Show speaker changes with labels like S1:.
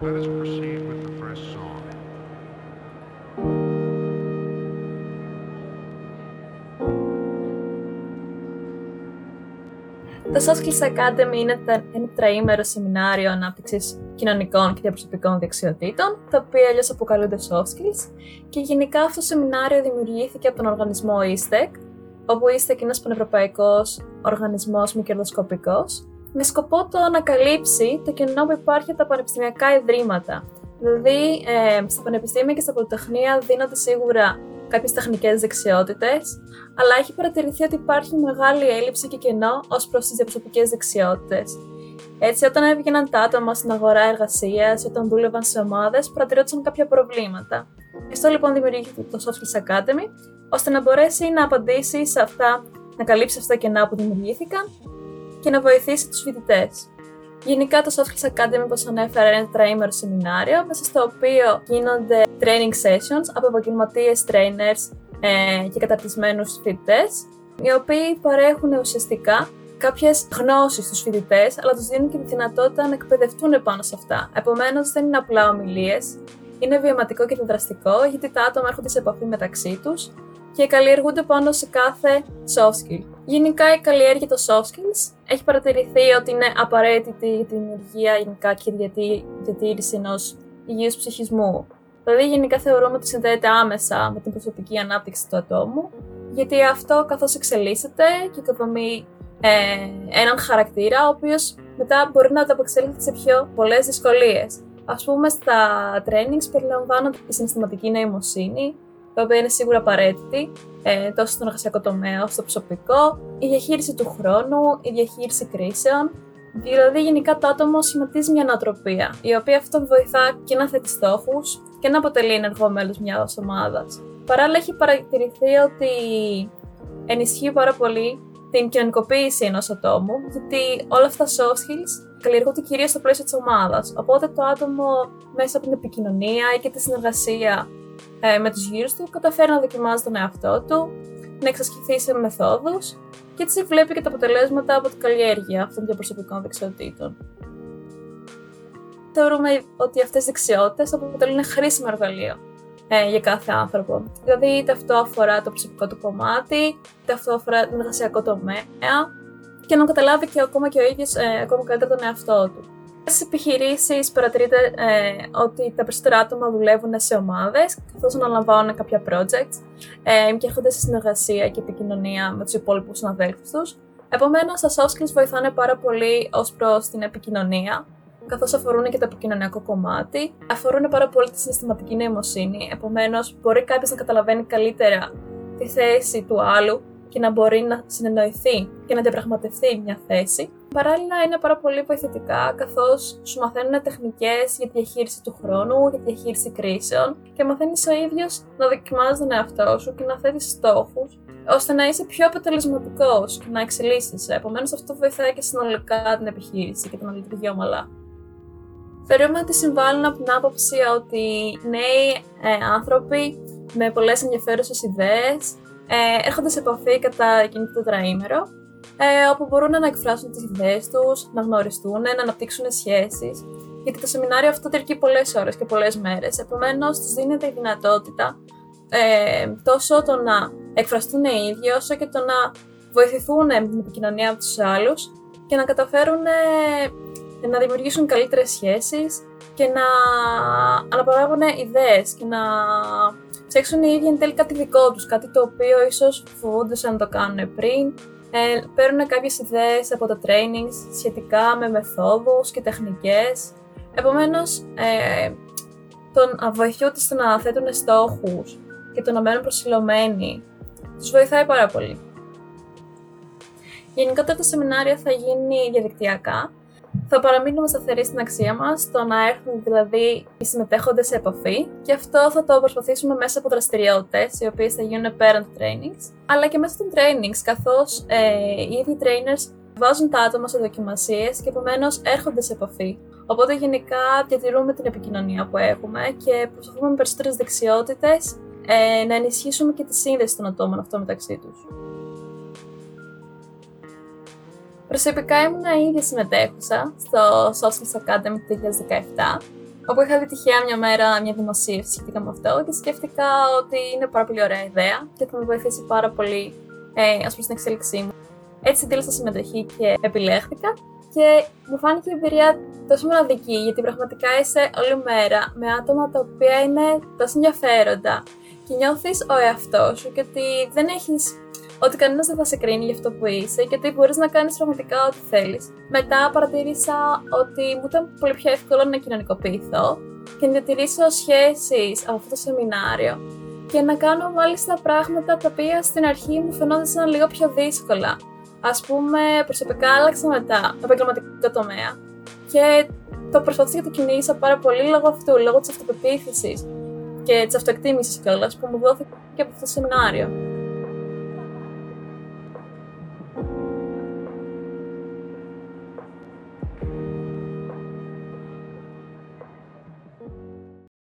S1: Let us proceed with the first song.
S2: Το Soft Skills Academy είναι τε- ένα τραήμερο σεμινάριο ανάπτυξης κοινωνικών και διαπροσωπικών δεξιοτήτων, τα οποία αλλιώς αποκαλούνται Soft Skills. Και γενικά αυτό το σεμινάριο δημιουργήθηκε από τον οργανισμό ESTEC, όπου η ESTEC είναι ένας πανευρωπαϊκός οργανισμός μη κερδοσκοπικός, με σκοπό το να καλύψει το κενό που υπάρχει από τα πανεπιστημιακά ιδρύματα. Δηλαδή, ε, στα πανεπιστήμια και στα πολυτεχνία δίνονται σίγουρα κάποιες τεχνικές δεξιότητες, αλλά έχει παρατηρηθεί ότι υπάρχει μεγάλη έλλειψη και κενό ως προς τις διαπροσωπικές δεξιότητες. Έτσι, όταν έβγαιναν τα άτομα στην αγορά εργασίας, όταν δούλευαν σε ομάδες, παρατηρούνταν κάποια προβλήματα. Γι' αυτό λοιπόν δημιουργήθηκε το Soft Skills Academy, ώστε να μπορέσει να απαντήσει σε αυτά, να καλύψει αυτά τα κενά που δημιουργήθηκαν και να βοηθήσει τους φοιτητές. Γενικά το Soft Skills Academy, όπως ανέφερα, είναι ένα τραήμερο σεμινάριο, μέσα στο οποίο γίνονται training sessions από επαγγελματίες trainers ε, και καταρτισμένους φοιτητές, οι οποίοι παρέχουν ουσιαστικά κάποιες γνώσεις στους φοιτητές, αλλά τους δίνουν και τη δυνατότητα να εκπαιδευτούν πάνω σε αυτά. Επομένως, δεν είναι απλά ομιλίες, είναι βιωματικό και διδραστικό, γιατί τα άτομα έρχονται σε επαφή μεταξύ τους και καλλιεργούνται πάνω σε κάθε soft skill. Γενικά, η καλλιέργεια των soft skills έχει παρατηρηθεί ότι είναι απαραίτητη για τη δημιουργία γενικά και τη διατή- διατήρηση ενός υγιούς ψυχισμού. Δηλαδή, γενικά θεωρούμε ότι συνδέεται άμεσα με την προσωπική ανάπτυξη του ατόμου, γιατί αυτό καθώς εξελίσσεται και οικοδομεί ε, έναν χαρακτήρα, ο οποίος μετά μπορεί να ανταπεξέλθει σε πιο πολλές δυσκολίες. Ας πούμε, στα trainings περιλαμβάνονται η συναισθηματική νοημοσύνη, η οποία είναι σίγουρα απαραίτητη, ε, τόσο στον εργασιακό τομέα όσο στο προσωπικό, η διαχείριση του χρόνου, η διαχείριση κρίσεων, Δηλαδή, γενικά το άτομο σχηματίζει μια νοοτροπία, η οποία αυτό βοηθά και να θέτει στόχους και να αποτελεί ενεργό μέλος μιας ομάδας. Παράλληλα, έχει παρατηρηθεί ότι ενισχύει πάρα πολύ την κοινωνικοποίηση ενός ατόμου, γιατί όλα αυτά τα soft skills καλλιεργούνται κυρίως στο πλαίσιο της ομάδας. Οπότε το άτομο μέσα από την επικοινωνία ή και τη συνεργασία ε, με τους γύρους του καταφέρει να δοκιμάζει τον εαυτό του, να εξασκηθεί σε μεθόδους και έτσι βλέπει και τα αποτελέσματα από την καλλιέργεια αυτών των διαπροσωπικών δεξιοτήτων. Θεωρούμε ότι αυτές οι δεξιότητες αποτελούν χρήσιμο εργαλείο ε, για κάθε άνθρωπο. Δηλαδή, είτε αυτό αφορά το ψυχικό του κομμάτι, είτε αυτό αφορά τον εργασιακό τομέα και να καταλάβει και ακόμα και ο ίδιος ε, ακόμα καλύτερα τον εαυτό του. Στι επιχειρήσεις παρατηρείται ε, ότι τα περισσότερα άτομα δουλεύουν σε ομάδες, καθώς αναλαμβάνουν κάποια projects ε, και έρχονται σε συνεργασία και επικοινωνία με τους υπόλοιπους συναδέλφους τους. Επομένως, τα soft skills βοηθάνε πάρα πολύ ως προς την επικοινωνία, καθώς αφορούν και το επικοινωνιακό κομμάτι, αφορούν πάρα πολύ τη συναισθηματική νοημοσύνη. Επομένως, μπορεί κάποιος να καταλαβαίνει καλύτερα τη θέση του άλλου και να μπορεί να συνεννοηθεί και να διαπραγματευτεί μια θέση. Παράλληλα, είναι πάρα πολύ βοηθητικά καθώς σου μαθαίνουν τεχνικές για τη διαχείριση του χρόνου, για τη διαχείριση κρίσεων και μαθαίνεις ο ίδιος να δοκιμάζει τον εαυτό σου και να θέτεις στόχους ώστε να είσαι πιο αποτελεσματικός και να εξελίσσεσαι. Επομένως, αυτό βοηθάει και συνολικά την επιχείρηση και το να λειτουργεί ομαλά. Θεωρούμε ότι συμβάλλουν από την άποψη ότι νέοι ε, άνθρωποι με πολλές ενδιαφέρουσες ιδέες ε, έρχονται σε επαφή κατά εκείνο το τετραήμερο, ε, όπου μπορούν να εκφράσουν τις ιδέες τους, να γνωριστούν, να αναπτύξουν σχέσεις, γιατί το σεμινάριο αυτό διαρκεί πολλές ώρες και πολλές μέρες, επομένως τους δίνεται η δυνατότητα ε, τόσο το να εκφραστούν οι ίδιοι, όσο και το να βοηθηθούν με την επικοινωνία από τους άλλους και να καταφέρουν ε, να δημιουργήσουν καλύτερες σχέσεις και να αναπαράγουν ιδέες και να ψάξουν οι ίδιοι εν τέλει κάτι δικό τους, κάτι το οποίο ίσως φοβούνται να το κάνουν πριν. Ε, παίρνουν κάποιες ιδέες από τα trainings σχετικά με μεθόδους και τεχνικές. Επομένως, ε, το να βοηθούνται στο να θέτουν στόχους και το να μένουν προσιλωμένοι, τους βοηθάει πάρα πολύ. Γενικότερα τα σεμινάρια θα γίνει διαδικτυακά. Θα παραμείνουμε σταθεροί στην αξία μας, το να έρθουν δηλαδή οι συμμετέχοντες σε επαφή και αυτό θα το προσπαθήσουμε μέσα από δραστηριότητες, οι οποίες θα γίνουν πέραν του trainings, αλλά και μέσα των trainings, καθώς ε, οι ίδιοι trainers βάζουν τα άτομα σε δοκιμασίες και επομένως έρχονται σε επαφή. Οπότε γενικά διατηρούμε την επικοινωνία που έχουμε και προσπαθούμε με περισσότερες δεξιότητες ε, να ενισχύσουμε και τη σύνδεση των ατόμων αυτό μεταξύ τους. Προσωπικά ήμουν ήδη συμμετέχουσα στο Soft Skills Academy του 2017 όπου είχα δει τυχαία μια μέρα μια δημοσίευση σχετικά με αυτό και σκέφτηκα ότι είναι πάρα πολύ ωραία ιδέα και θα με βοηθήσει πάρα πολύ ε, ας πούμε, στην εξέλιξή μου. Έτσι δήλωσα συμμετοχή και επιλέχθηκα και μου φάνηκε η εμπειρία τόσο μοναδική, γιατί πραγματικά είσαι όλη μέρα με άτομα τα οποία είναι τόσο ενδιαφέροντα και νιώθεις ο εαυτός σου και ότι δεν έχεις ότι κανένας δεν θα σε κρίνει για αυτό που είσαι και ότι μπορείς να κάνεις πραγματικά ό,τι θέλεις. Μετά παρατήρησα ότι μου ήταν πολύ πιο εύκολο να κοινωνικοποιηθώ και να διατηρήσω σχέσεις από αυτό το σεμινάριο και να κάνω μάλιστα πράγματα τα οποία στην αρχή μου φαινόταν λίγο πιο δύσκολα. Α πούμε, προσωπικά άλλαξα μετά επαγγελματικό τομέα και το προσπαθούσα και το κινήσα πάρα πολύ λόγω αυτού, λόγω της αυτοπεποίθησης και της αυτοεκτίμησης κιόλας που μου δόθηκε και από αυτό το σεμινάριο.